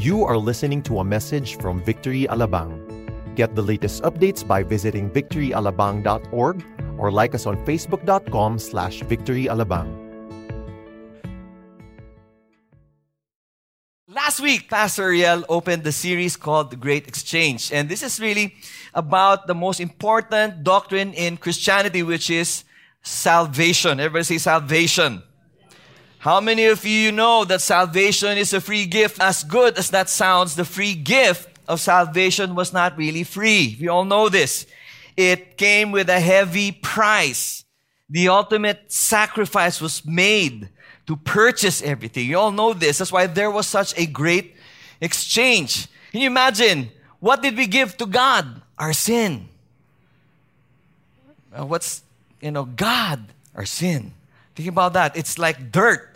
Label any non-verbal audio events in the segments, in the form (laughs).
You are listening to a message from Victory Alabang. Get the latest updates by visiting victoryalabang.org or like us on facebook.com slash victoryalabang. Last week, Pastor Ariel opened the series called The Great Exchange. And this is really about the most important doctrine in Christianity, which is salvation. Everybody say salvation. How many of you know that salvation is a free gift? As good as that sounds, the free gift of salvation was not really free. We all know this. It came with a heavy price. The ultimate sacrifice was made to purchase everything. You all know this. That's why there was such a great exchange. Can you imagine? What did we give to God? Our sin. What's, you know, God, our sin. Think about that. It's like dirt.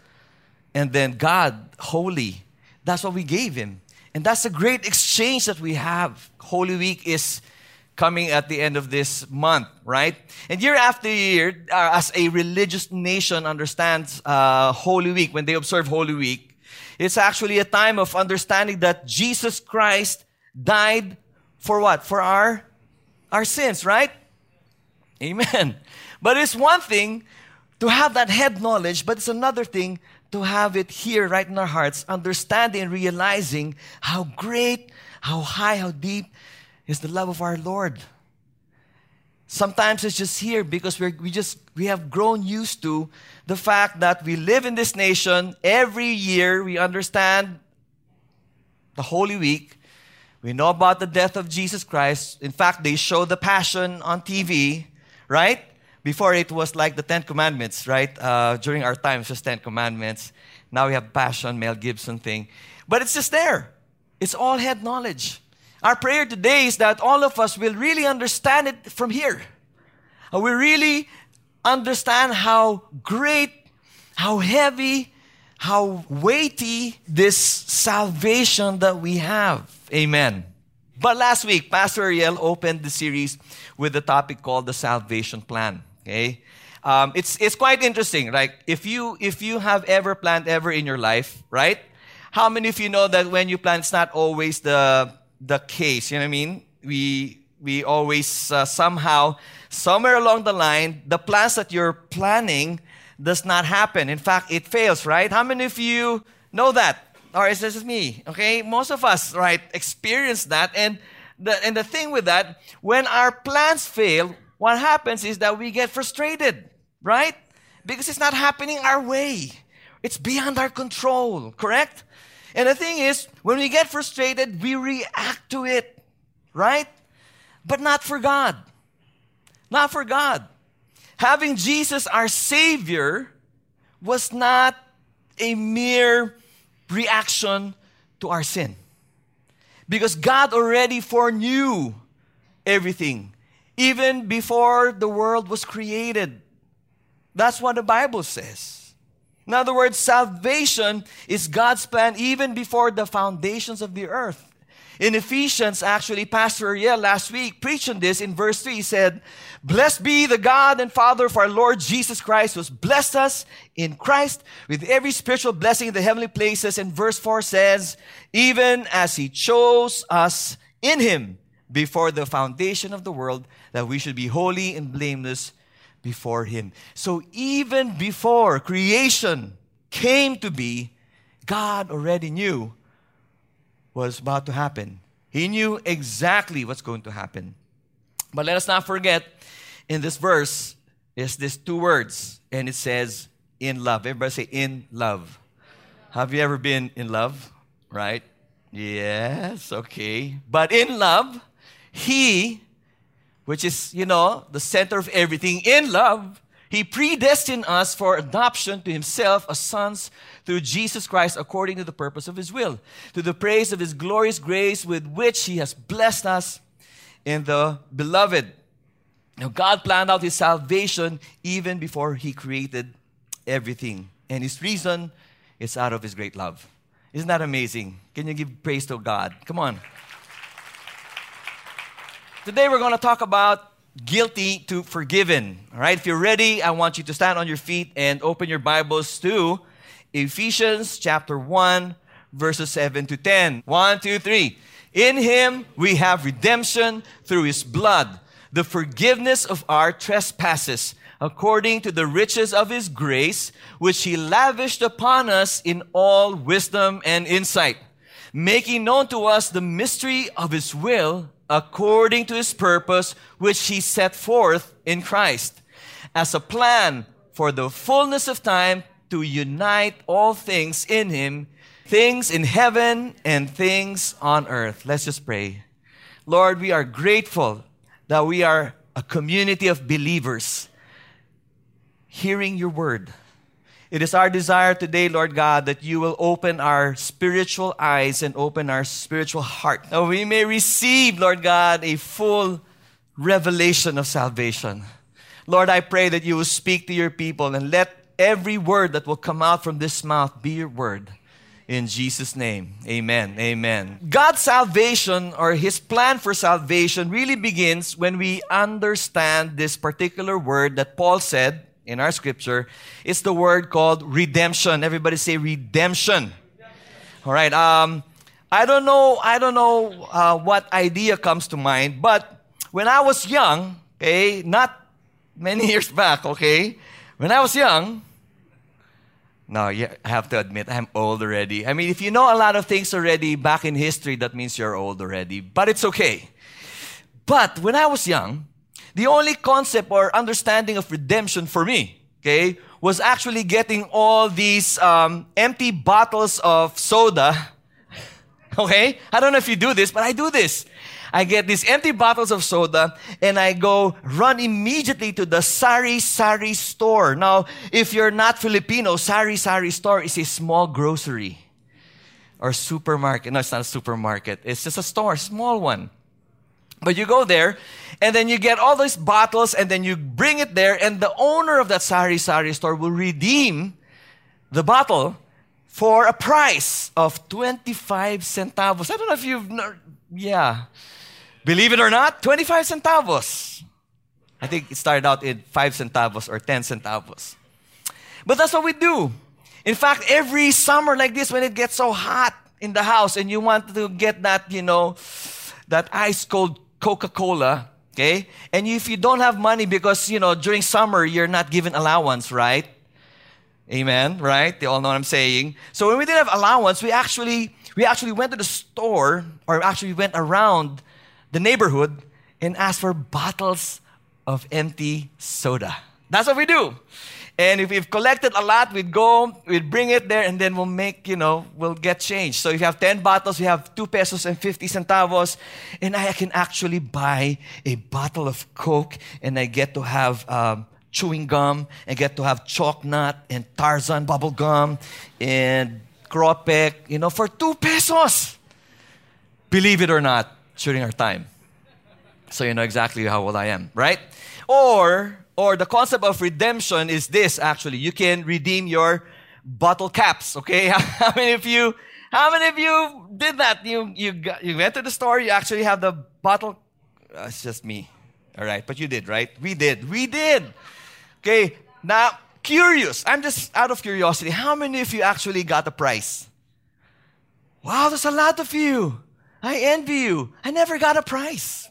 And then God, holy. That's what we gave Him. And that's a great exchange that we have. Holy Week is coming at the end of this month, right? And year after year, uh, as a religious nation understands uh, Holy Week, when they observe Holy Week, it's actually a time of understanding that Jesus Christ died for what? For our, our sins, right? Amen. (laughs) But it's one thing to have that head knowledge, but it's another thing to have it here right in our hearts, understanding and realizing how great, how high, how deep is the love of our Lord. Sometimes it's just here because we're, we just we have grown used to the fact that we live in this nation. Every year we understand the Holy Week. We know about the death of Jesus Christ. In fact, they show the Passion on TV, right? Before it was like the Ten Commandments, right? Uh, during our time, it's just Ten Commandments. Now we have Passion, Mel Gibson thing. But it's just there. It's all head knowledge. Our prayer today is that all of us will really understand it from here. Uh, we really understand how great, how heavy, how weighty this salvation that we have. Amen. But last week, Pastor Ariel opened the series with a topic called the salvation plan. Okay, um, it's it's quite interesting. Like if you if you have ever planned ever in your life, right? How many of you know that when you plan, it's not always the the case. You know what I mean? We we always uh, somehow somewhere along the line the plans that you're planning does not happen. In fact, it fails. Right? How many of you know that? Or is this me? Okay, most of us right experience that, and the and the thing with that, when our plans fail, what happens is that we get frustrated, right? Because it's not happening our way. It's beyond our control, correct? And the thing is, when we get frustrated, we react to it, right? But not for God. Not for God. Having Jesus, our Savior, was not a mere reaction to our sin. Because God already foreknew everything, even before the world was created. That's what the Bible says. In other words, salvation is God's plan even before the foundations of the earth. In Ephesians, actually, Pastor Ariel last week preaching this in verse 3. He said, Blessed be the God and Father of our Lord Jesus Christ, who has blessed us in Christ with every spiritual blessing in the heavenly places. And verse 4 says, Even as He chose us in Him before the foundation of the world, that we should be holy and blameless before Him. So even before creation came to be, God already knew what was about to happen. He knew exactly what's going to happen. But let us not forget, in this verse, is this two words, and it says, in love. Everybody say, in love. Have you ever been in love? Right? Yes, okay. But in love, He which is, you know, the center of everything, in love, he predestined us for adoption to himself as sons through Jesus Christ according to the purpose of his will, to the praise of his glorious grace with which he has blessed us in the beloved. Now, God planned out his salvation even before he created everything. And his reason is out of his great love. Isn't that amazing? Can you give praise to God? Come on. Today we're going to talk about guilty to forgiven. All right, if you're ready, I want you to stand on your feet and open your Bibles to Ephesians chapter 1, verses 7 to 10. 1, 2, 3. In him we have redemption through his blood, the forgiveness of our trespasses, according to the riches of his grace, which he lavished upon us in all wisdom and insight, making known to us the mystery of his will, according to his purpose, which he set forth in Christ, as a plan for the fullness of time to unite all things in him, things in heaven and things on earth. Let's just pray. Lord, we are grateful that we are a community of believers hearing your word. It is our desire today, Lord God, that you will open our spiritual eyes and open our spiritual heart. That we may receive, Lord God, a full revelation of salvation. Lord, I pray that you will speak to your people and let every word that will come out from this mouth be your word. In Jesus' name, amen. Amen. God's salvation or His plan for salvation really begins when we understand this particular word that Paul said in our scripture. It's the word called redemption. Everybody say redemption. All right. Um, I don't know. I don't know uh, what idea comes to mind, but when I was young, okay, not many (laughs) years back, okay, when I was young, no, I have to admit, I'm old already. I mean, if you know a lot of things already back in history, that means you're old already. But it's okay. But when I was young, the only concept or understanding of redemption for me, okay, was actually getting all these um, empty bottles of soda. (laughs) Okay? I don't know if you do this, but I do this. I get these empty bottles of soda and I go run immediately to the sari sari store. Now, if you're not Filipino, sari sari store is a small grocery or supermarket. No, it's not a supermarket. It's just a store, small one. But you go there and then you get all these bottles and then you bring it there and the owner of that sari sari store will redeem the bottle for a price of 25 centavos. I don't know if you've, yeah. Believe it or not, 25 centavos. I think it started out in 5 centavos or 10 centavos. But that's what we do. In fact, every summer like this, when it gets so hot in the house and you want to get that, you know, that ice cold Coca Cola, okay? And if you don't have money because, you know, during summer you're not given allowance, right? Amen, right? They all know what I'm saying. So when we didn't have allowance, we actually we actually went to the store or actually went around the neighborhood and asked for bottles of empty soda. That's what we do. And if we've collected a lot, we'd go, we'd bring it there, and then we'll make, you know, we'll get change. So if you have 10 bottles, you have 2 pesos and 50 centavos, and I can actually buy a bottle of Coke, and I get to have um, chewing gum, and get to have Choc Nut, and Tarzan bubble gum, and Cropek, you know, for 2 pesos. Believe it or not during our time. So you know exactly how old I am, right? Or or the concept of redemption is this actually. You can redeem your bottle caps, okay? (laughs) How many of you how many of you did that? You you got, you went to the store, you actually have the bottle uh, it's just me. All right, but you did, right? We did. We did. Okay, now curious. I'm just out of curiosity. How many of you actually got the prize? Wow, there's a lot of you. I envy you. I never got a prize.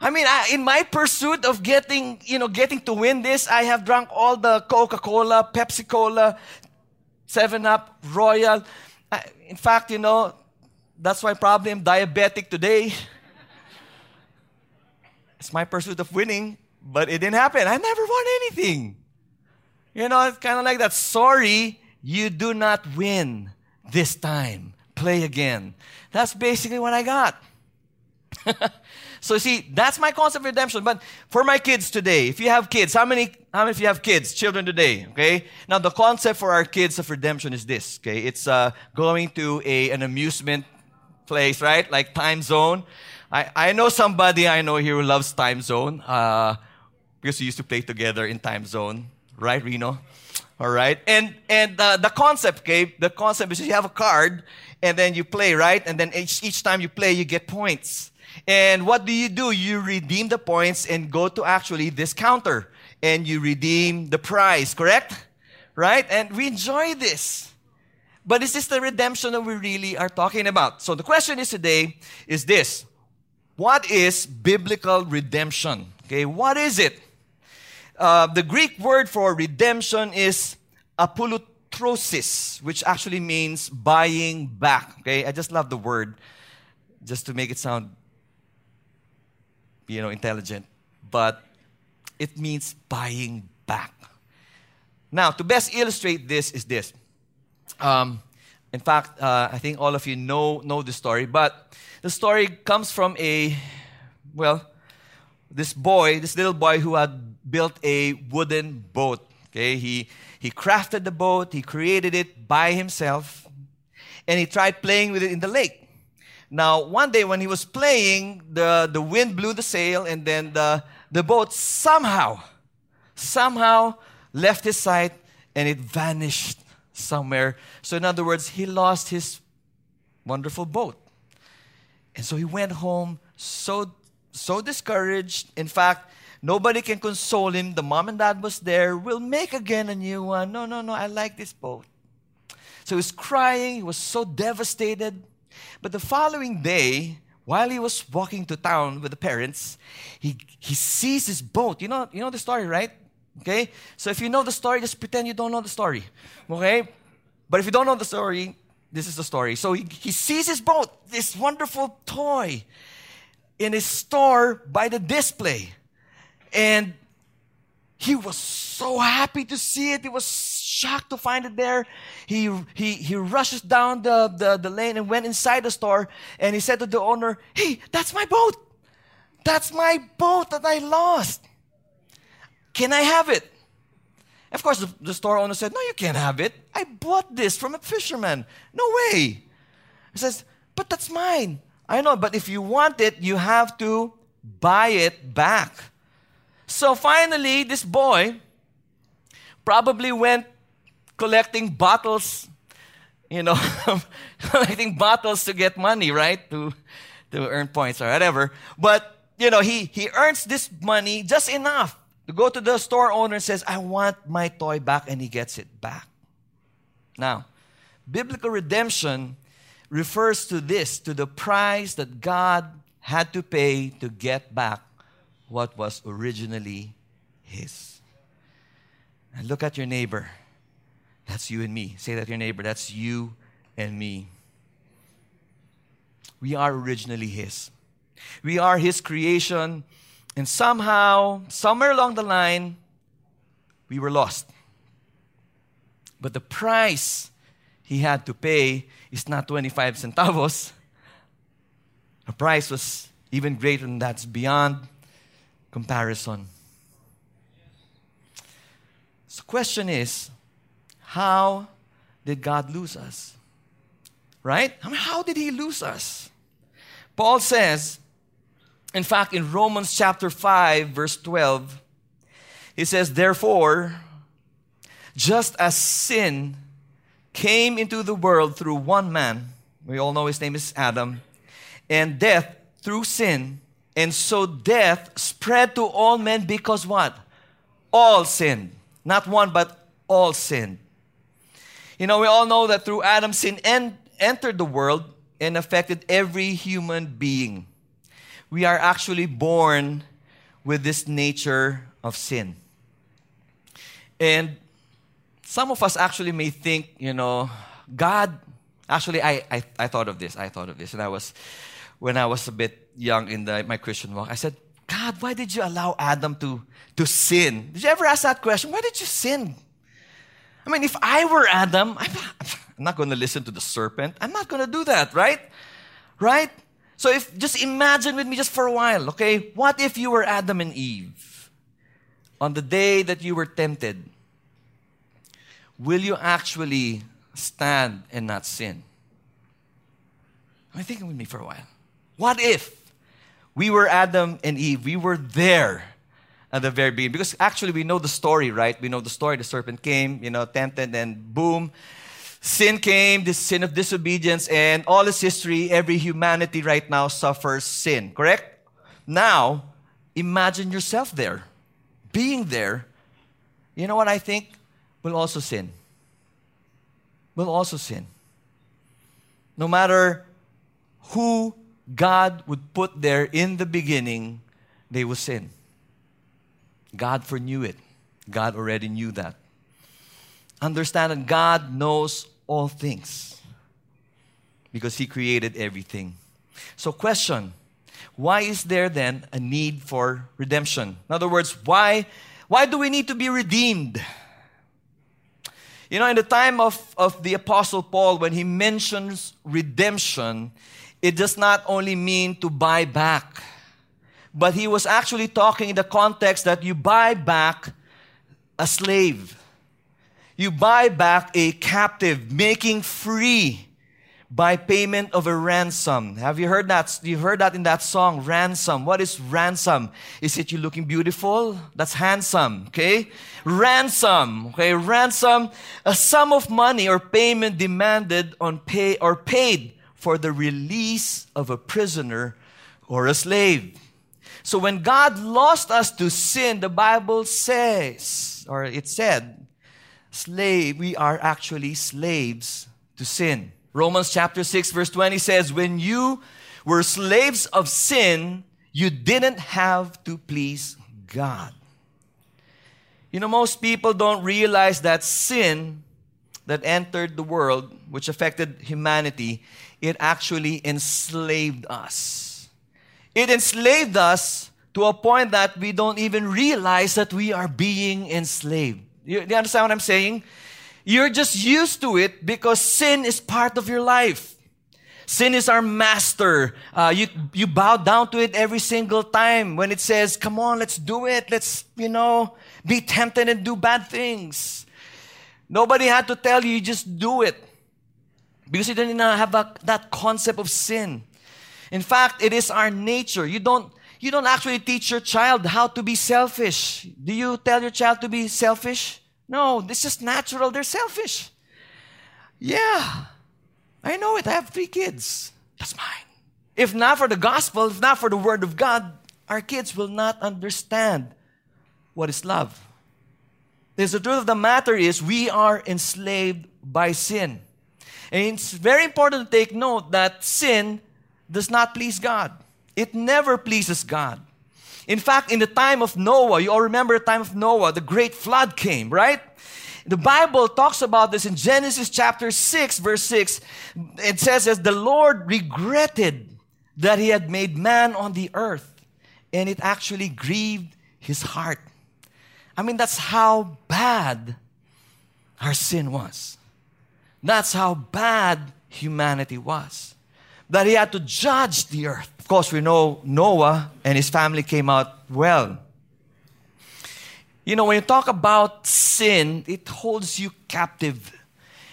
I mean, I, in my pursuit of getting, you know, getting to win this, I have drunk all the Coca-Cola, Pepsi-Cola, 7-Up, Royal. I, in fact, you know, that's why probably I'm diabetic today. (laughs) it's my pursuit of winning, but it didn't happen. I never won anything. You know, it's kind of like that. Sorry, you do not win this time. Play again. That's basically what I got. (laughs) so see, that's my concept of redemption. But for my kids today, if you have kids, how many how many of you have kids, children today? Okay. Now the concept for our kids of redemption is this. Okay, it's uh, going to a an amusement place, right? Like Timezone. I, I know somebody I know here who loves Timezone. Uh, because we used to play together in Timezone, right, Reno? All right. And and uh, the concept, okay, the concept is you have a card and then you play, right? And then each, each time you play, you get points. And what do you do? You redeem the points and go to actually this counter and you redeem the prize, correct? Right? And we enjoy this. But is this the redemption that we really are talking about? So the question is today is this. What is biblical redemption? Okay, what is it? Uh, the Greek word for redemption is apolutrosis, which actually means buying back. Okay, I just love the word just to make it sound, you know, intelligent. But it means buying back. Now, to best illustrate this is this. Um, in fact, uh, I think all of you know, know the story, but the story comes from a, well, this boy, this little boy who had built a wooden boat. Okay, he, he crafted the boat, he created it by himself, and he tried playing with it in the lake. Now, one day when he was playing, the, the wind blew the sail, and then the, the boat somehow, somehow left his sight and it vanished somewhere. So, in other words, he lost his wonderful boat. And so he went home so, so discouraged. In fact, nobody can console him. The mom and dad was there. We'll make again a new one. No, no, no, I like this boat. So he was crying. He was so devastated. But the following day, while he was walking to town with the parents, he, he sees his boat. You know, you know the story, right? Okay? So if you know the story, just pretend you don't know the story. Okay? But if you don't know the story, this is the story. So he, he sees his boat, this wonderful toy, in his store by the display. And he was so happy to see it. He was shocked to find it there. He, he, he rushes down the, the, the lane and went inside the store. And he said to the owner, Hey, that's my boat. That's my boat that I lost. Can I have it? Of course, the, the, store owner said, No, you can't have it. I bought this from a fisherman. No way. He says, But that's mine. I know, but if you want it, you have to buy it back. So finally, this boy probably went collecting bottles, you know, (laughs) collecting bottles to get money, right? To, to earn points or whatever. But, you know, he, he earns this money just enough to go to the store owner and says, I want my toy back, and he gets it back. Now, biblical redemption refers to this, to the price that God had to pay to get back what was originally His. And look at your neighbor. That's you and me. Say that to your neighbor. That's you and me. We are originally His. We are His creation and somehow, somewhere along the line, we were lost. But the price he had to pay is not 25 centavos. The price was even greater than that, it's beyond comparison. So, question is how did God lose us? Right? How did he lose us? Paul says, in fact, in Romans chapter 5, verse 12, he says, Therefore, just as sin came into the world through one man, we all know his name is Adam, and death through sin, and so death spread to all men because what? All sinned. Not one, but all sinned. You know, we all know that through Adam, sin en- entered the world and affected every human being we are actually born with this nature of sin. And some of us actually may think, you know, God, actually, I, I, I thought of this. I thought of this. And I was, when I was a bit young in the, my Christian walk, I said, God, why did you allow Adam to, to sin? Did you ever ask that question? Why did you sin? I mean, if I were Adam, I'm not, not going to listen to the serpent. I'm not going to do that, right? Right? So if just imagine with me just for a while, okay? What if you were Adam and Eve on the day that you were tempted? Will you actually stand and not sin? I mean, thinking with me for a while. What if we were Adam and Eve? We were there at the very beginning. Because actually, we know the story, right? We know the story. The serpent came, you know, tempted, and boom, sin came, this sin of disobedience, and all its history, every humanity right now suffers sin, correct? Now, imagine yourself there, being there. You know what I think? We'll also sin. We'll also sin. no matter who God would put there in the beginning, they will sin. God foreknew it. God already knew that. Understand that God knows all things because He created everything. So, question why is there then a need for redemption? In other words, why, why do we need to be redeemed? You know, in the time of, of the Apostle Paul, when he mentions redemption, it does not only mean to buy back, but he was actually talking in the context that you buy back a slave. You buy back a captive, making free by payment of a ransom. Have you heard that? You've heard that in that song, ransom. What is ransom? Is it you looking beautiful? That's handsome, okay? Ransom, okay? Ransom, a sum of money or payment demanded on pay or paid for the release of a prisoner or a slave. So when God lost us to sin, the Bible says, or it said, slave, we are actually slaves to sin. Romans chapter 6, verse 20 says, When you were slaves of sin, you didn't have to please God. You know, most people don't realize that sin that entered the world, which affected humanity, it actually enslaved us. It enslaved us to a point that we don't even realize that we are being enslaved. You, you understand what I'm saying? You're just used to it because sin is part of your life. Sin is our master. Uh, you, you bow down to it every single time when it says, come on, let's do it. Let's, you know, be tempted and do bad things. Nobody had to tell you, you just do it. Because you didn't have a, that concept of sin. In fact, it is our nature. You don't, you don't actually teach your child how to be selfish. Do you tell your child to be selfish? No, this is natural. They're selfish. Yeah, I know it. I have three kids. That's mine. If not for the gospel, if not for the word of God, our kids will not understand what is love. Because the truth of the matter is, we are enslaved by sin. And it's very important to take note that sin does not please God. It never pleases God. In fact, in the time of Noah, you all remember the time of Noah, the great flood came, right? The Bible talks about this in Genesis chapter 6, verse 6. It says, As the Lord regretted that he had made man on the earth, and it actually grieved his heart. I mean, that's how bad our sin was. That's how bad humanity was. That he had to judge the earth. Of course, we know Noah and his family came out well. You know, when you talk about sin, it holds you captive.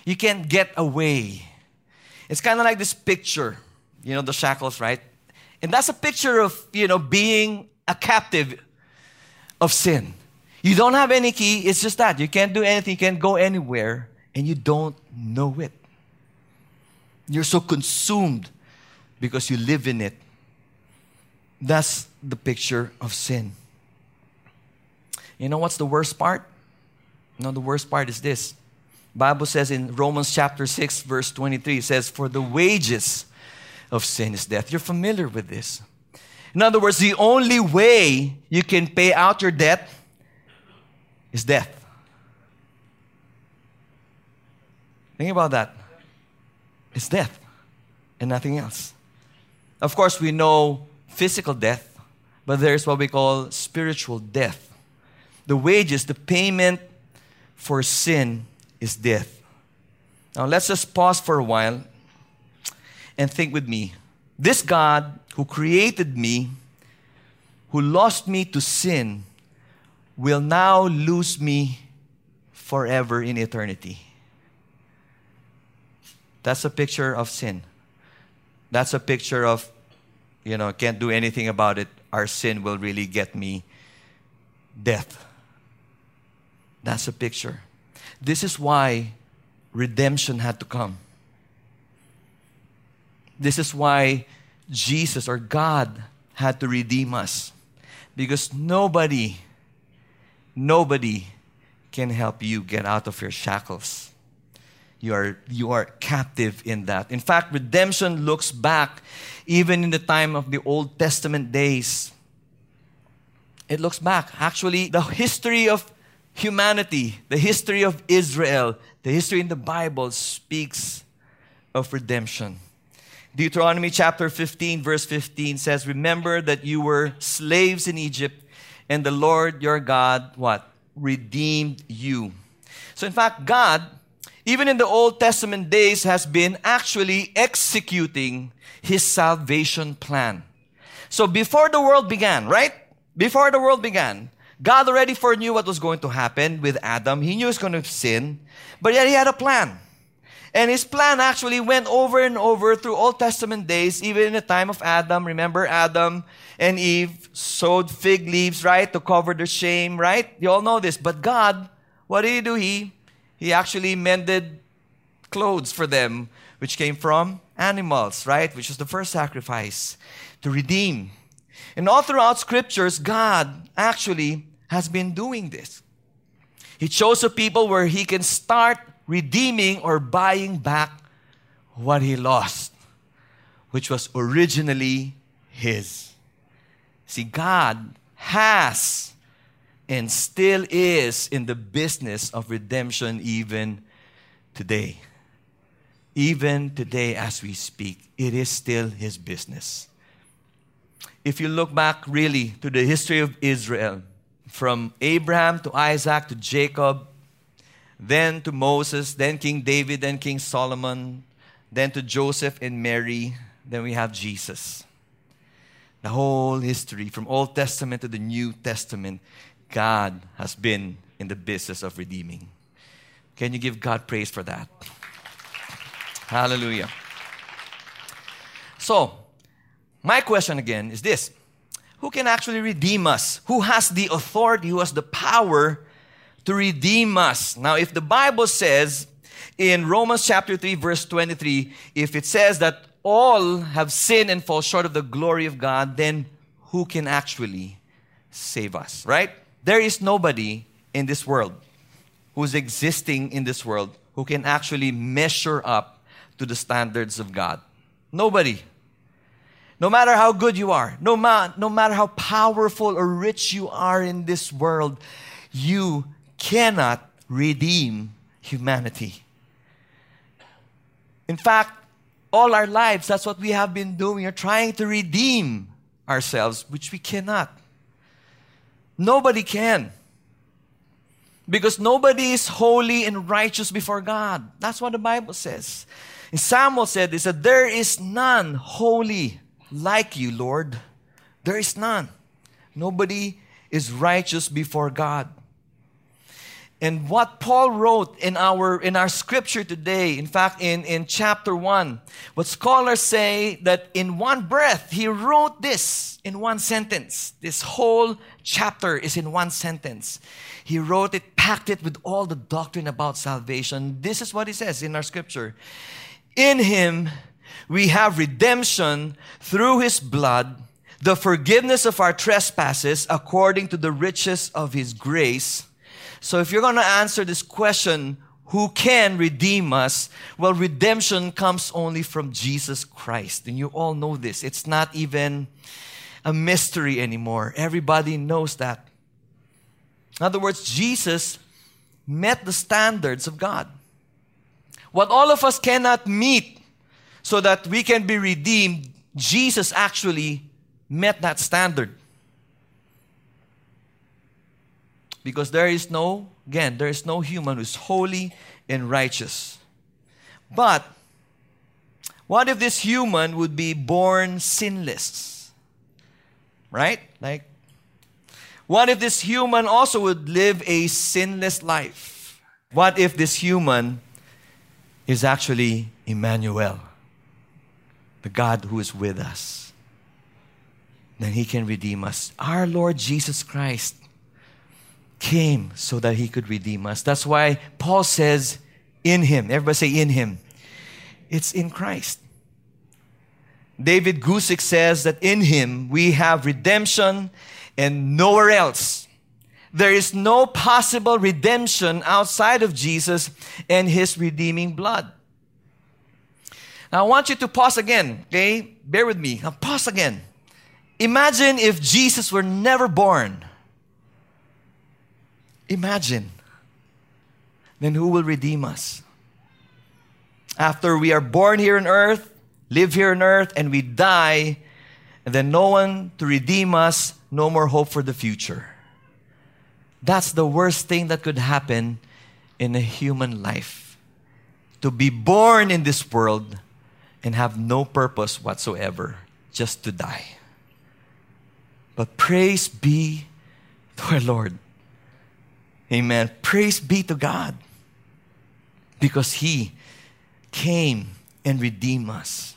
You can't get away. It's kind of like this picture, you know, the shackles, right? And that's a picture of, you know, being a captive of sin. You don't have any key, it's just that. You can't do anything, you can't go anywhere, and you don't know it. You're so consumed because you live in it that's the picture of sin. You know what's the worst part? Know, the worst part is this. Bible says in Romans chapter 6, verse 23, it says, For the wages of sin is death. You're familiar with this. In other words, the only way you can pay out your debt is death. Think about that. It's death and nothing else. Of course, we know physical death, but there's what we call spiritual death. The wages, the payment for sin is death. Now let's just pause for a while and think with me. This God who created me, who lost me to sin, will now lose me forever in eternity. That's a picture of sin. That's a picture of you know, can't do anything about it, our sin will really get me death. That's a picture. This is why redemption had to come. This is why Jesus or God had to redeem us. Because nobody, nobody can help you get out of your shackles. You are, you are captive in that. In fact, redemption looks back even in the time of the Old Testament days. It looks back. Actually, the history of humanity, the history of Israel, the history in the Bible speaks of redemption. Deuteronomy chapter 15, verse 15 says, Remember that you were slaves in Egypt, and the Lord your God, what? Redeemed you. So, in fact, God, even in the Old Testament days, has been actually executing his salvation plan. So, before the world began, right? Before the world began, God already foreknew what was going to happen with Adam. He knew he was going to sin, but yet he had a plan. And his plan actually went over and over through Old Testament days, even in the time of Adam. Remember, Adam and Eve sewed fig leaves, right, to cover their shame, right? You all know this. But God, what did he do? He, he actually mended clothes for them, which came from animals, right? Which was the first sacrifice to redeem. And all throughout scriptures, God actually has been doing this. He chose a people where he can start redeeming or buying back what he lost, which was originally his. See, God has and still is in the business of redemption even today. Even today, as we speak, it is still his business. If you look back really to the history of Israel, from Abraham to Isaac to Jacob, then to Moses, then King David, then King Solomon, then to Joseph and Mary, then we have Jesus. The whole history, from Old Testament to the New Testament, God has been in the business of redeeming. Can you give God praise for that? Hallelujah. So, my question again is this Who can actually redeem us? Who has the authority, who has the power to redeem us. Now, if the Bible says in Romans chapter 3, verse 23, if it says that all have sinned and fall short of the glory of God, then who can actually save us, right? There is nobody in this world who's existing in this world who can actually measure up to the standards of God. Nobody. No matter how good you are, no, ma- no matter how powerful or rich you are in this world, you cannot redeem humanity. In fact, all our lives, that's what we have been doing. We're trying to redeem ourselves, which we cannot. Nobody can. Because nobody is holy and righteous before God. That's what the Bible says. And Samuel said this that there is none holy like you, Lord. There is none. Nobody is righteous before God. And what Paul wrote in our, in our scripture today, in fact, in, in chapter 1, what scholars say that in one breath, he wrote this in one sentence. This whole chapter is in one sentence. He wrote it, packed it with all the doctrine about salvation. This is what he says in our scripture. In him, we have redemption through his blood, the forgiveness of our trespasses according to the riches of his grace so if you're going to answer this question, who can redeem us? Well, redemption comes only from Jesus Christ. And you all know this. It's not even a mystery anymore. Everybody knows that. In other words, Jesus met the standards of God. What all of us cannot meet so that we can be redeemed, Jesus actually met that standard. Because there is no, again, there is no human who's holy and righteous. But what if this human would be born sinless? Right? Like, what if this human also would live a sinless life? What if this human is actually Emmanuel, the God who is with us? Then he can redeem us. Our Lord Jesus Christ came so that he could redeem us. That's why Paul says, in him. Everybody say, in him. It's in Christ. David Guzik says that in him we have redemption and nowhere else. There is no possible redemption outside of Jesus and his redeeming blood. Now, I want you to pause again, okay? Bear with me. Now, pause again. Imagine if Jesus were never born. Imagine. Then who will redeem us? After we are born here on earth, live here on earth, and we die, and then no one to redeem us, no more hope for the future. That's the worst thing that could happen in a human life. To be born in this world and have no purpose whatsoever, just to die. But praise be to our Lord. Amen. Praise be to God because He came and redeemed us.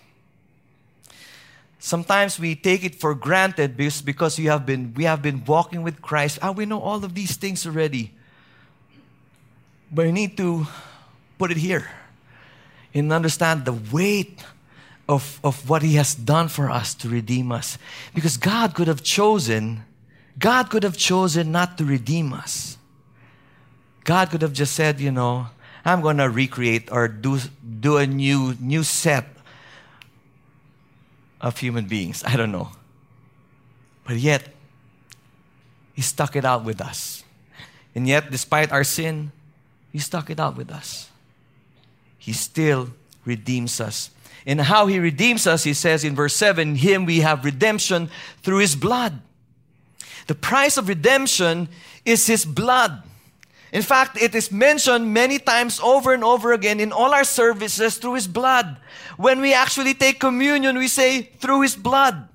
Sometimes we take it for granted because, because we, have been, we have been walking with Christ. Ah, we know all of these things already. But we need to put it here and understand the weight of, of what He has done for us to redeem us. Because God could have chosen, God could have chosen not to redeem us. God could have just said, you know, I'm going to recreate or do, do a new, new set of human beings. I don't know. But yet, He stuck it out with us. And yet, despite our sin, He stuck it out with us. He still redeems us. And how He redeems us, He says in verse 7 Him we have redemption through His blood. The price of redemption is His blood. In fact, it is mentioned many times over and over again in all our services through His blood. When we actually take communion, we say, through His blood.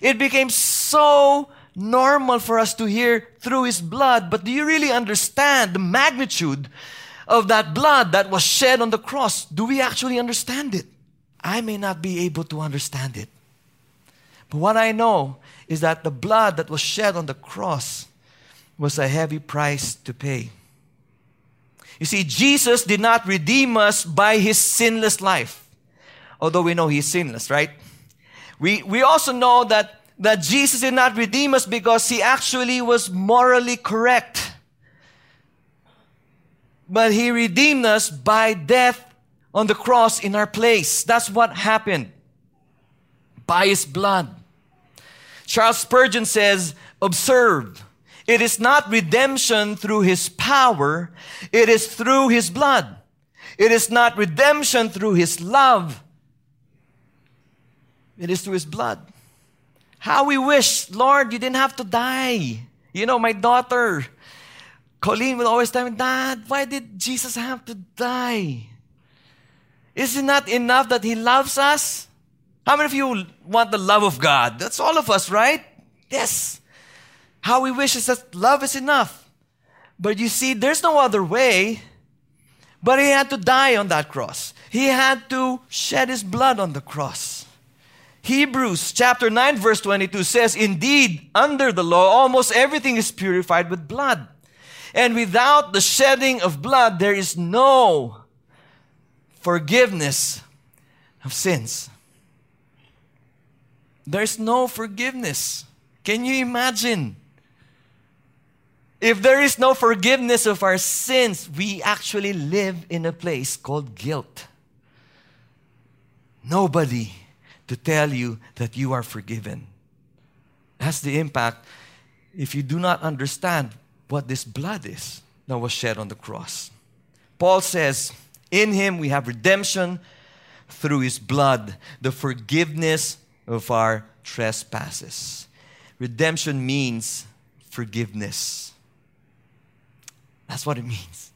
It became so normal for us to hear through His blood, but do you really understand the magnitude of that blood that was shed on the cross? Do we actually understand it? I may not be able to understand it. But what I know is that the blood that was shed on the cross was a heavy price to pay. You see, Jesus did not redeem us by his sinless life. Although we know he's sinless, right? We, we also know that, that Jesus did not redeem us because he actually was morally correct. But he redeemed us by death on the cross in our place. That's what happened. By his blood. Charles Spurgeon says, Observe, it is not redemption through his power, it is through his blood. It is not redemption through his love, it is through his blood. How we wish, Lord, you didn't have to die. You know, my daughter, Colleen, will always tell me, Dad, why did Jesus have to die? Is it not enough that He loves us? How many of you want the love of God? That's all of us, right? Yes. How we wish is that love is enough. But you see, there's no other way. But he had to die on that cross. He had to shed his blood on the cross. Hebrews chapter 9 verse 22 says, Indeed, under the law, almost everything is purified with blood. And without the shedding of blood, there is no forgiveness of sins. There's no forgiveness. Can you imagine? If there is no forgiveness of our sins, we actually live in a place called guilt. Nobody to tell you that you are forgiven. That's the impact if you do not understand what this blood is that was shed on the cross. Paul says, In him we have redemption through his blood, the forgiveness of our trespasses. Redemption means forgiveness. That's what it means.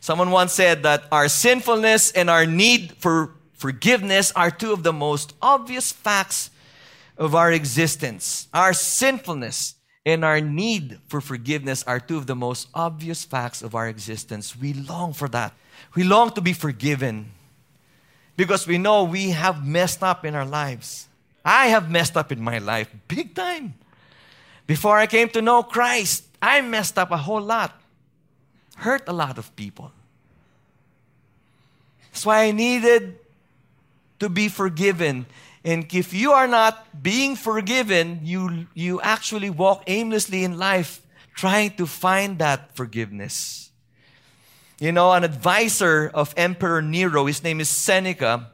Someone once said that our sinfulness and our need for forgiveness are two of the most obvious facts of our existence. Our sinfulness and our need for forgiveness are two of the most obvious facts of our existence. We long for that. We long to be forgiven because we know we have messed up in our lives. I have messed up in my life big time. Before I came to know Christ, I messed up a whole lot hurt a lot of people. That's why I needed to be forgiven. And if you are not being forgiven, you, you actually walk aimlessly in life trying to find that forgiveness. You know, an advisor of Emperor Nero, his name is Seneca,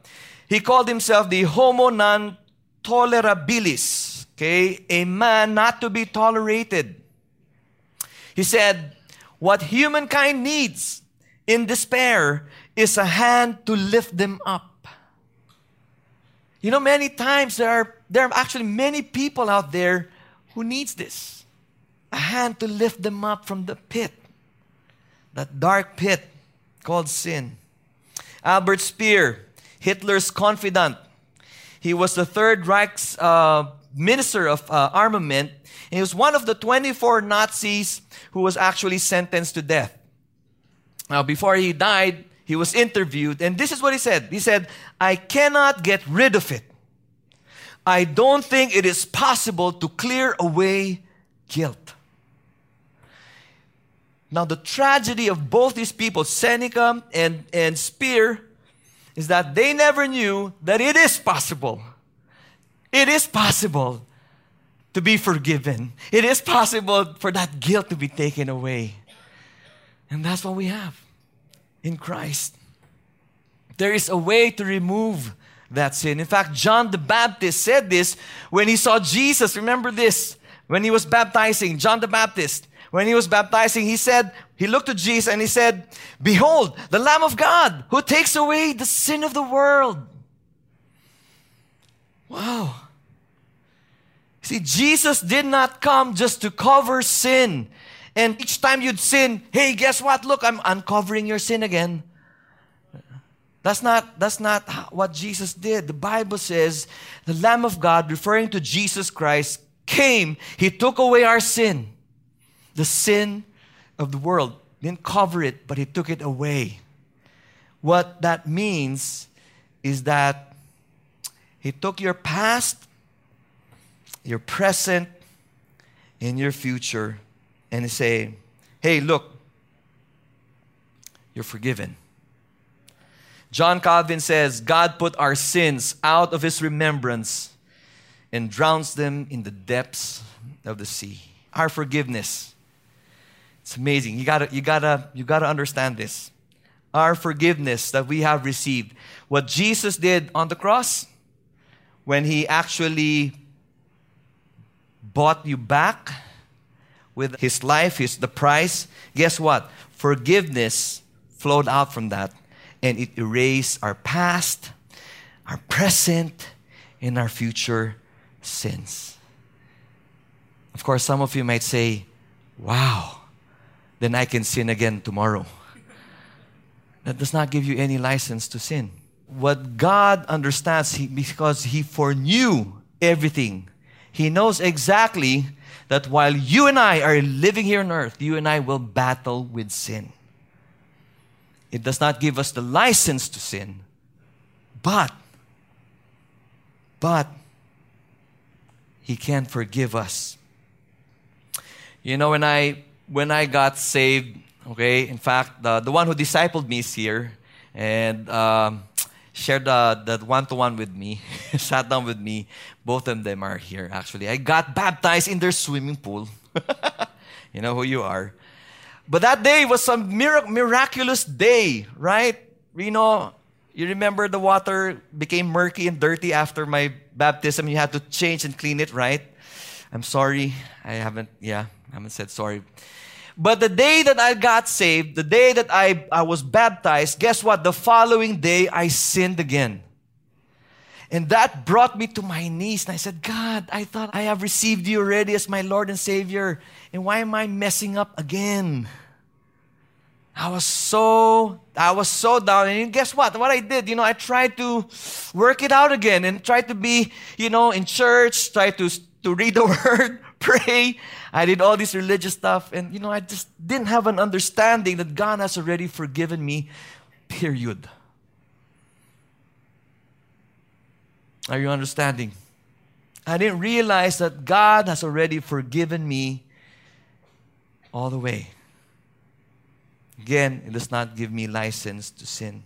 he called himself the Homo non tolerabilis, okay, a man not to be tolerated. He said, What humankind needs in despair is a hand to lift them up. You know, many times there are, there are actually many people out there who needs this. A hand to lift them up from the pit, that dark pit called sin. Albert Speer, Hitler's confidant, he was the Third Reich's uh, minister of uh, armament. He was one of the 24 Nazis who was actually sentenced to death. Now, before he died, he was interviewed, and this is what he said. He said, I cannot get rid of it. I don't think it is possible to clear away guilt. Now, the tragedy of both these people, Seneca and, and Speer, is that they never knew that it is possible. It is possible to be forgiven. It is possible for that guilt to be taken away. And that's what we have in Christ. There is a way to remove that sin. In fact, John the Baptist said this when he saw Jesus. Remember this when he was baptizing, John the Baptist. When he was baptizing, he said, he looked to Jesus and he said, Behold, the Lamb of God who takes away the sin of the world. Wow. See, Jesus did not come just to cover sin. And each time you'd sin, hey, guess what? Look, I'm uncovering your sin again. That's not, that's not what Jesus did. The Bible says the Lamb of God, referring to Jesus Christ, came. He took away our sin, the sin of the world. Didn't cover it, but He took it away. What that means is that He took your past, your present, and your future, and say, "Hey, look, you're forgiven." John Calvin says, God put our sins out of his remembrance and drowns them in the depths of the sea. Our forgiveness. It's amazing. You gotta, you gotta, you gotta understand this. Our forgiveness that we have received. What Jesus did on the cross, when he actually bought you back with his life, his the price, guess what? Forgiveness flowed out from that and it erased our past, our present, and our future sins. Of course, some of you might say, Wow, then I can sin again tomorrow. That does not give you any license to sin. What God understands, he, because He foreknew everything, He knows exactly that while you and I are living here on earth, you and I will battle with sin. It does not give us the license to sin. But, but, He can forgive us. You know, when I when I got saved, okay, in fact, the, the one who discipled me is here and um, shared the, the one-to-one with me, (laughs) sat down with me. Both of them are here, actually. I got baptized in their swimming pool. (laughs) you know who you are. But that day was a mirac- miraculous day, right? Know, you remember the water became murky and dirty after my baptism. You had to change and clean it, right? I'm sorry. I haven't, yeah, I haven't said sorry. But the day that I got saved, the day that I, I was baptized, guess what? The following day, I sinned again. And that brought me to my knees. And I said, God, I thought I have received you already as my Lord and Savior. And why am I messing up again? I was so I was so down. And guess what? What I did, you know, I tried to work it out again and try to be, you know, in church, try to to read the (laughs) word, pray. I did all this religious stuff, and you know, I just didn't have an understanding that God has already forgiven me. Period. Are you understanding? I didn't realize that God has already forgiven me all the way. Again, it does not give me license to sin.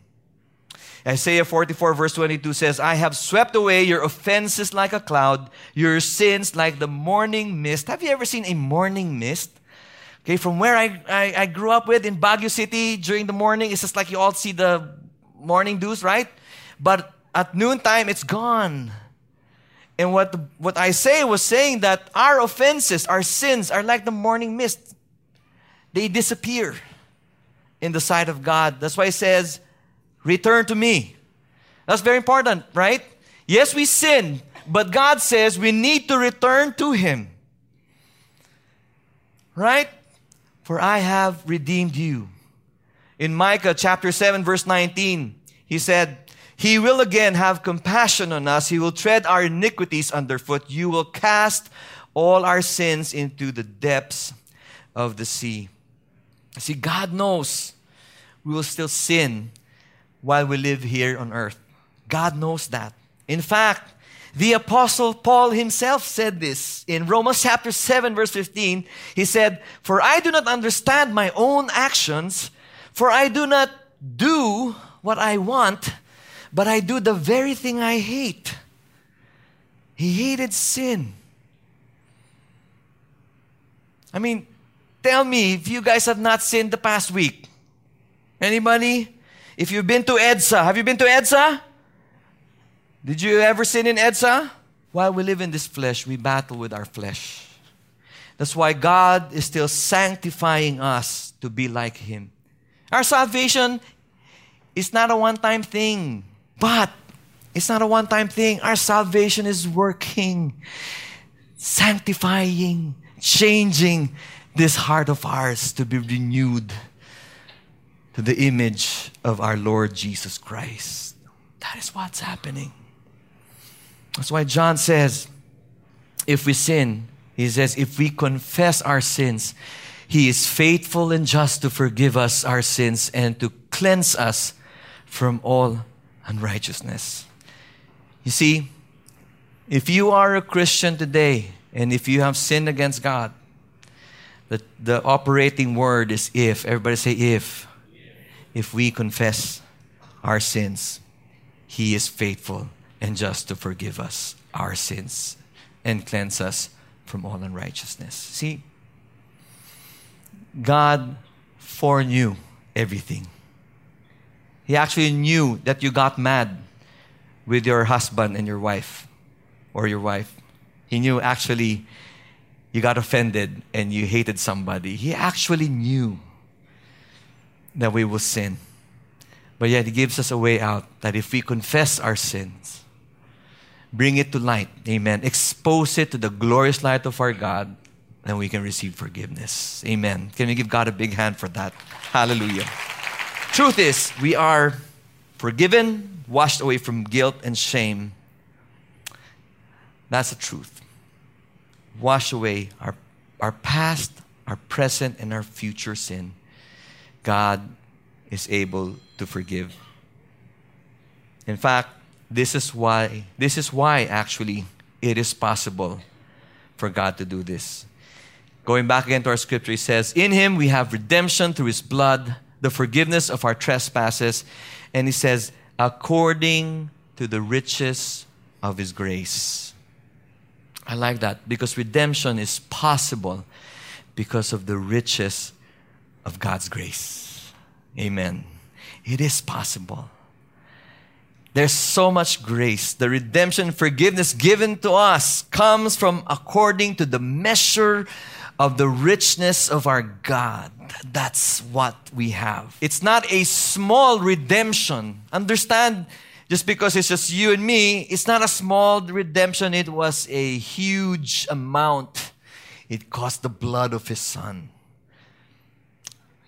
Isaiah 44, verse 22 says, I have swept away your offenses like a cloud, your sins like the morning mist. Have you ever seen a morning mist? Okay, from where I, I, I grew up with in Baguio City during the morning, it's just like you all see the morning dews, right? But at noontime, it's gone. And what, what Isaiah was saying that our offenses, our sins are like the morning mist. They disappear in the sight of God. That's why he says, return to me. That's very important, right? Yes, we sin, but God says we need to return to him. Right? For I have redeemed you. In Micah chapter 7, verse 19, he said, He will again have compassion on us. He will tread our iniquities underfoot. You will cast all our sins into the depths of the sea. See, God knows we will still sin while we live here on earth. God knows that. In fact, the apostle Paul himself said this in Romans chapter 7 verse 15. He said, "For I do not understand my own actions, for I do not do what I want, but I do the very thing I hate." He hated sin. I mean, tell me if you guys have not sinned the past week. Anybody? If you've been to EDSA, have you been to EDSA? Did you ever sin in EDSA? While we live in this flesh, we battle with our flesh. That's why God is still sanctifying us to be like Him. Our salvation is not a one time thing, but it's not a one time thing. Our salvation is working, sanctifying, changing this heart of ours to be renewed to the image of our Lord Jesus Christ. That is what's happening. That's why John says, if we sin, he says, if we confess our sins, he is faithful and just to forgive us our sins and to cleanse us from all unrighteousness. You see, if you are a Christian today and if you have sinned against God, the, the operating word is if. Everybody say if. If we confess our sins, He is faithful and just to forgive us our sins and cleanse us from all unrighteousness. See, God foreknew everything. He actually knew that you got mad with your husband and your wife or your wife. He knew actually you got offended and you hated somebody. He actually knew that we will sin. But yet, He gives us a way out that if we confess our sins, bring it to light, amen, expose it to the glorious light of our God, then we can receive forgiveness. Amen. Can we give God a big hand for that? Hallelujah. Truth is, we are forgiven, washed away from guilt and shame. That's the truth. Wash away our, our past, our present, and our future sin. God is able to forgive. In fact, this is why this is why actually it is possible for God to do this. Going back again to our scripture, he says, In him we have redemption through his blood, the forgiveness of our trespasses. And he says, according to the riches of his grace. I like that because redemption is possible because of the riches of God's grace. Amen. It is possible. There's so much grace. The redemption, forgiveness given to us comes from according to the measure of the richness of our God. That's what we have. It's not a small redemption. Understand, just because it's just you and me, it's not a small redemption. It was a huge amount. It cost the blood of His Son.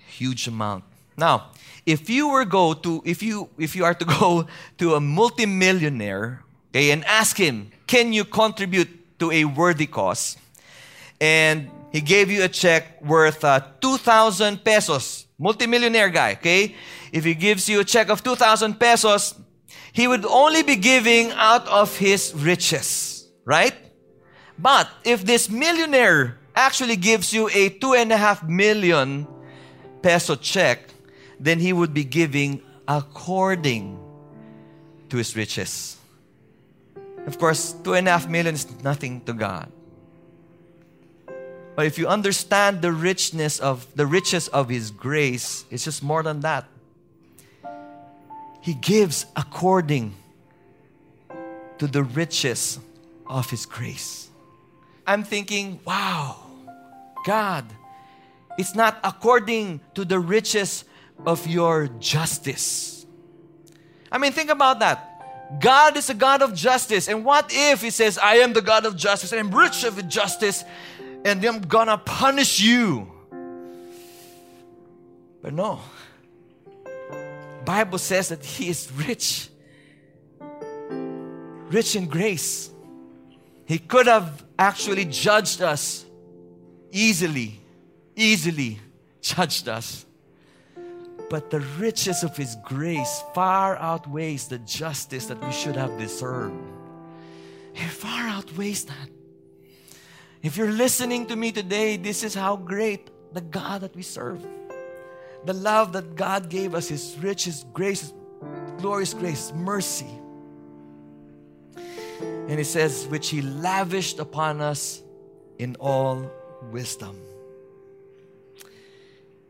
Huge amount. Now, if you were go to if you if you are to (laughs) go to a multimillionaire okay and ask him can you contribute to a worthy cause and he gave you a check worth uh, 2000 pesos multimillionaire guy okay if he gives you a check of 2000 pesos he would only be giving out of his riches right but if this millionaire actually gives you a two and a half million peso check then he would be giving according to his riches. Of course, two and a half million is nothing to God. But if you understand the richness of the riches of His grace, it's just more than that. He gives according to the riches of His grace. I'm thinking, wow, God, it's not according to the riches of your justice. I mean, think about that. God is a God of justice. And what if He says, I am the God of justice and I'm rich of justice and I'm gonna punish you? But no. Bible says that He is rich. Rich in grace. He could have actually judged us easily, easily judged us. But the riches of His grace far outweighs the justice that we should have deserved. It far outweighs that. If you're listening to me today, this is how great the God that we serve. The love that God gave us, His rich, His grace, glorious grace, mercy. And He says, which He lavished upon us in all wisdom.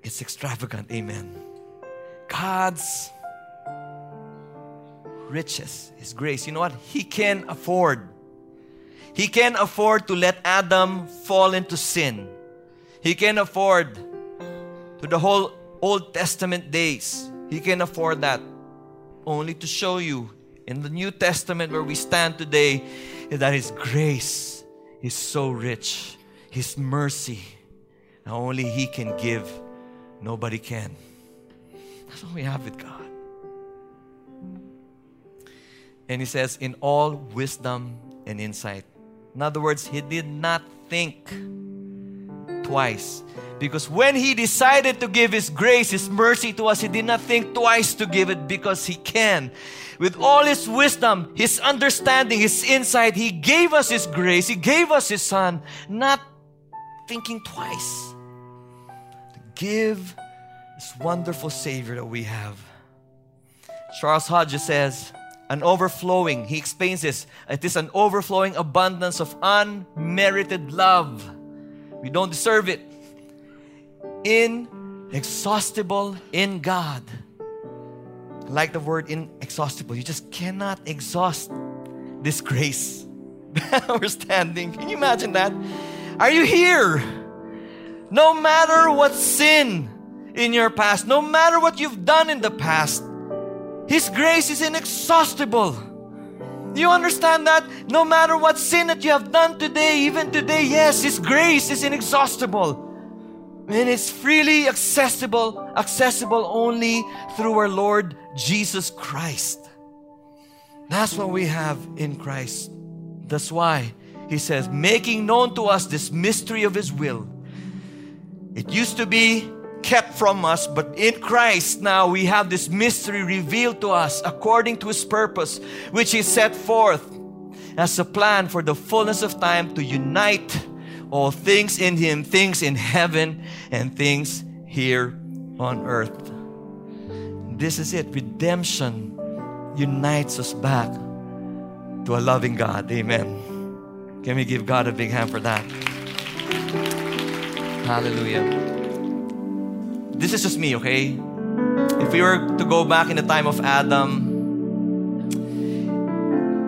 It's extravagant, amen. God's riches, His grace. You know what? He can afford. He can afford to let Adam fall into sin. He can afford to the whole Old Testament days. He can afford that. Only to show you in the New Testament where we stand today that His grace is so rich. His mercy, only He can give, nobody can. That's what we have with God. And He says, in all wisdom and insight. In other words, He did not think twice. Because when He decided to give His grace, His mercy to us, He did not think twice to give it because He can. With all His wisdom, His understanding, His insight, He gave us His grace, He gave us His Son, not thinking twice. To give this wonderful Savior that we have. Charles Hodges says, an overflowing, he explains this, it is an overflowing abundance of unmerited love. We don't deserve it. Inexhaustible in God. I like the word inexhaustible. You just cannot exhaust this grace. (laughs) We're standing. Can you imagine that? Are you here? No matter what sin in your past, no matter what you've done in the past, His grace is inexhaustible. You understand that? No matter what sin that you have done today, even today, yes, His grace is inexhaustible. And it's freely accessible, accessible only through our Lord Jesus Christ. That's what we have in Christ. That's why He says, making known to us this mystery of His will. It used to be kept from us, but in Christ now we have this mystery revealed to us according to His purpose, which He set forth as a plan for the fullness of time to unite all things in Him, things in heaven and things here on earth. This is it. Redemption unites us back to a loving God. Amen. Can we give God a big hand for that? Hallelujah. This is just me, okay? If we were to go back in the time of Adam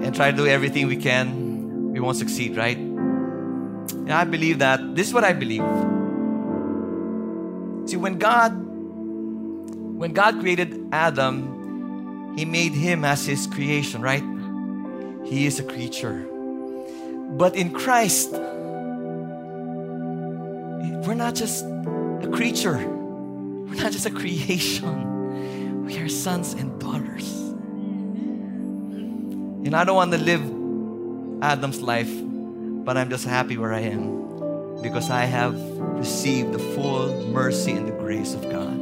and try to do everything we can, we won't succeed, right? And I believe that this is what I believe. See, when God when God created Adam, he made him as his creation, right? He is a creature. But in Christ, we're not just a creature. We're not just a creation. We are sons and daughters. And I don't want to live Adam's life, but I'm just happy where I am because I have received the full mercy and the grace of God.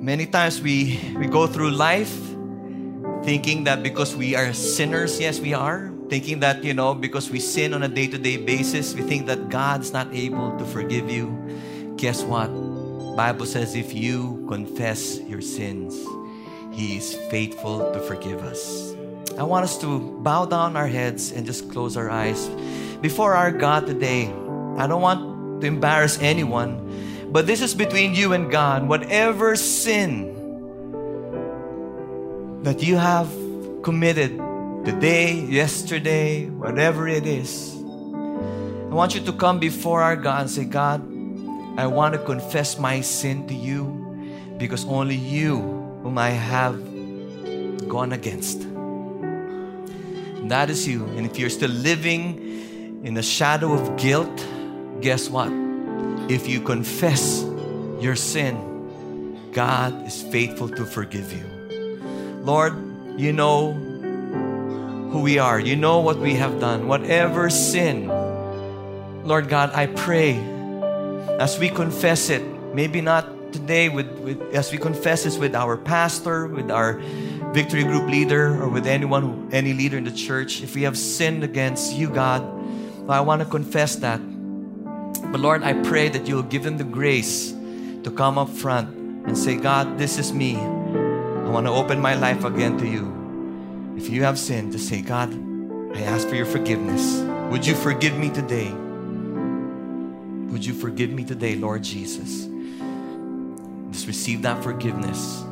Many times we, we go through life thinking that because we are sinners, yes, we are, thinking that, you know, because we sin on a day to day basis, we think that God's not able to forgive you. Guess what? Bible says if you confess your sins, He is faithful to forgive us. I want us to bow down our heads and just close our eyes before our God today. I don't want to embarrass anyone, but this is between you and God. Whatever sin that you have committed today, yesterday, whatever it is, I want you to come before our God and say, God, I want to confess my sin to you because only you, whom I have gone against, and that is you. And if you're still living in the shadow of guilt, guess what? If you confess your sin, God is faithful to forgive you. Lord, you know who we are, you know what we have done, whatever sin. Lord God, I pray as we confess it, maybe not today with, with as we confess this with our pastor, with our victory group leader, or with anyone any leader in the church, if we have sinned against you, God, I want to confess that. But Lord, I pray that you'll give them the grace to come up front and say, God, this is me. I want to open my life again to you. If you have sinned, just say, God, I ask for your forgiveness. Would you forgive me today? Would you forgive me today, Lord Jesus? Just receive that forgiveness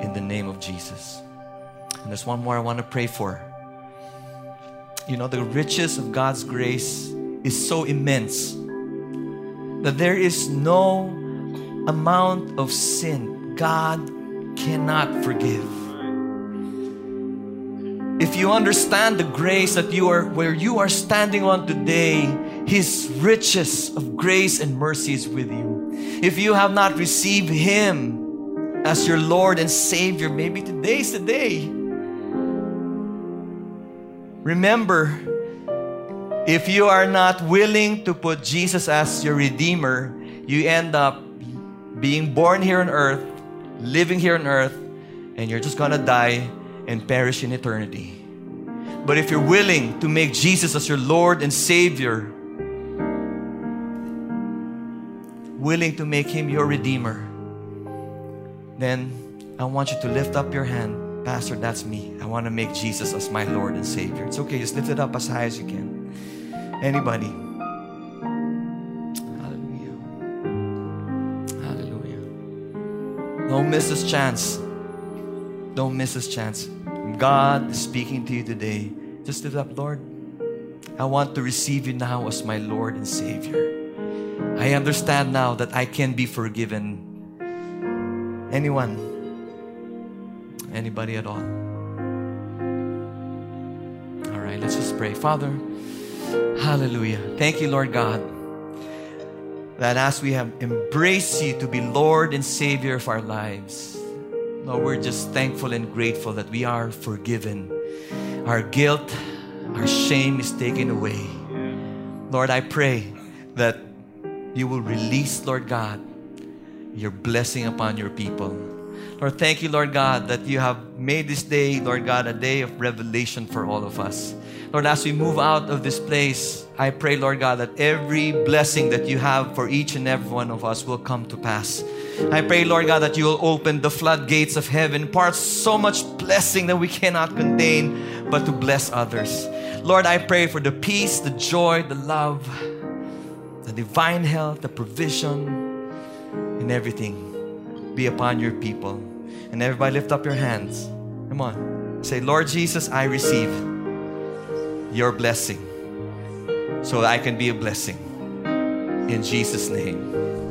in the name of Jesus. And there's one more I want to pray for. You know, the riches of God's grace is so immense that there is no amount of sin God cannot forgive. If you understand the grace that you are where you are standing on today, his riches of grace and mercy is with you. If you have not received him as your Lord and Savior, maybe today's the day. Remember, if you are not willing to put Jesus as your Redeemer, you end up being born here on earth, living here on earth, and you're just gonna die and perish in eternity. But if you're willing to make Jesus as your Lord and Savior, willing to make Him your Redeemer, then I want you to lift up your hand. Pastor, that's me. I want to make Jesus as my Lord and Savior. It's okay, just lift it up as high as you can. Anybody? Hallelujah. Hallelujah. Don't miss this chance. Don't miss this chance. God is speaking to you today. Just lift up, Lord. I want to receive you now as my Lord and Savior. I understand now that I can be forgiven. Anyone? Anybody at all? All right, let's just pray. Father, hallelujah. Thank you, Lord God, that as we have embraced you to be Lord and Savior of our lives, Lord, we're just thankful and grateful that we are forgiven. Our guilt, our shame is taken away. Lord, I pray that you will release, Lord God, your blessing upon your people. Lord, thank you, Lord God, that you have made this day, Lord God, a day of revelation for all of us. Lord, as we move out of this place, I pray, Lord God, that every blessing that you have for each and every one of us will come to pass. I pray, Lord God, that you will open the floodgates of heaven, pour so much blessing that we cannot contain, but to bless others. Lord, I pray for the peace, the joy, the love, the divine health, the provision, and everything be upon your people. And everybody lift up your hands. Come on. Say, Lord Jesus, I receive your blessing so I can be a blessing. In Jesus' name.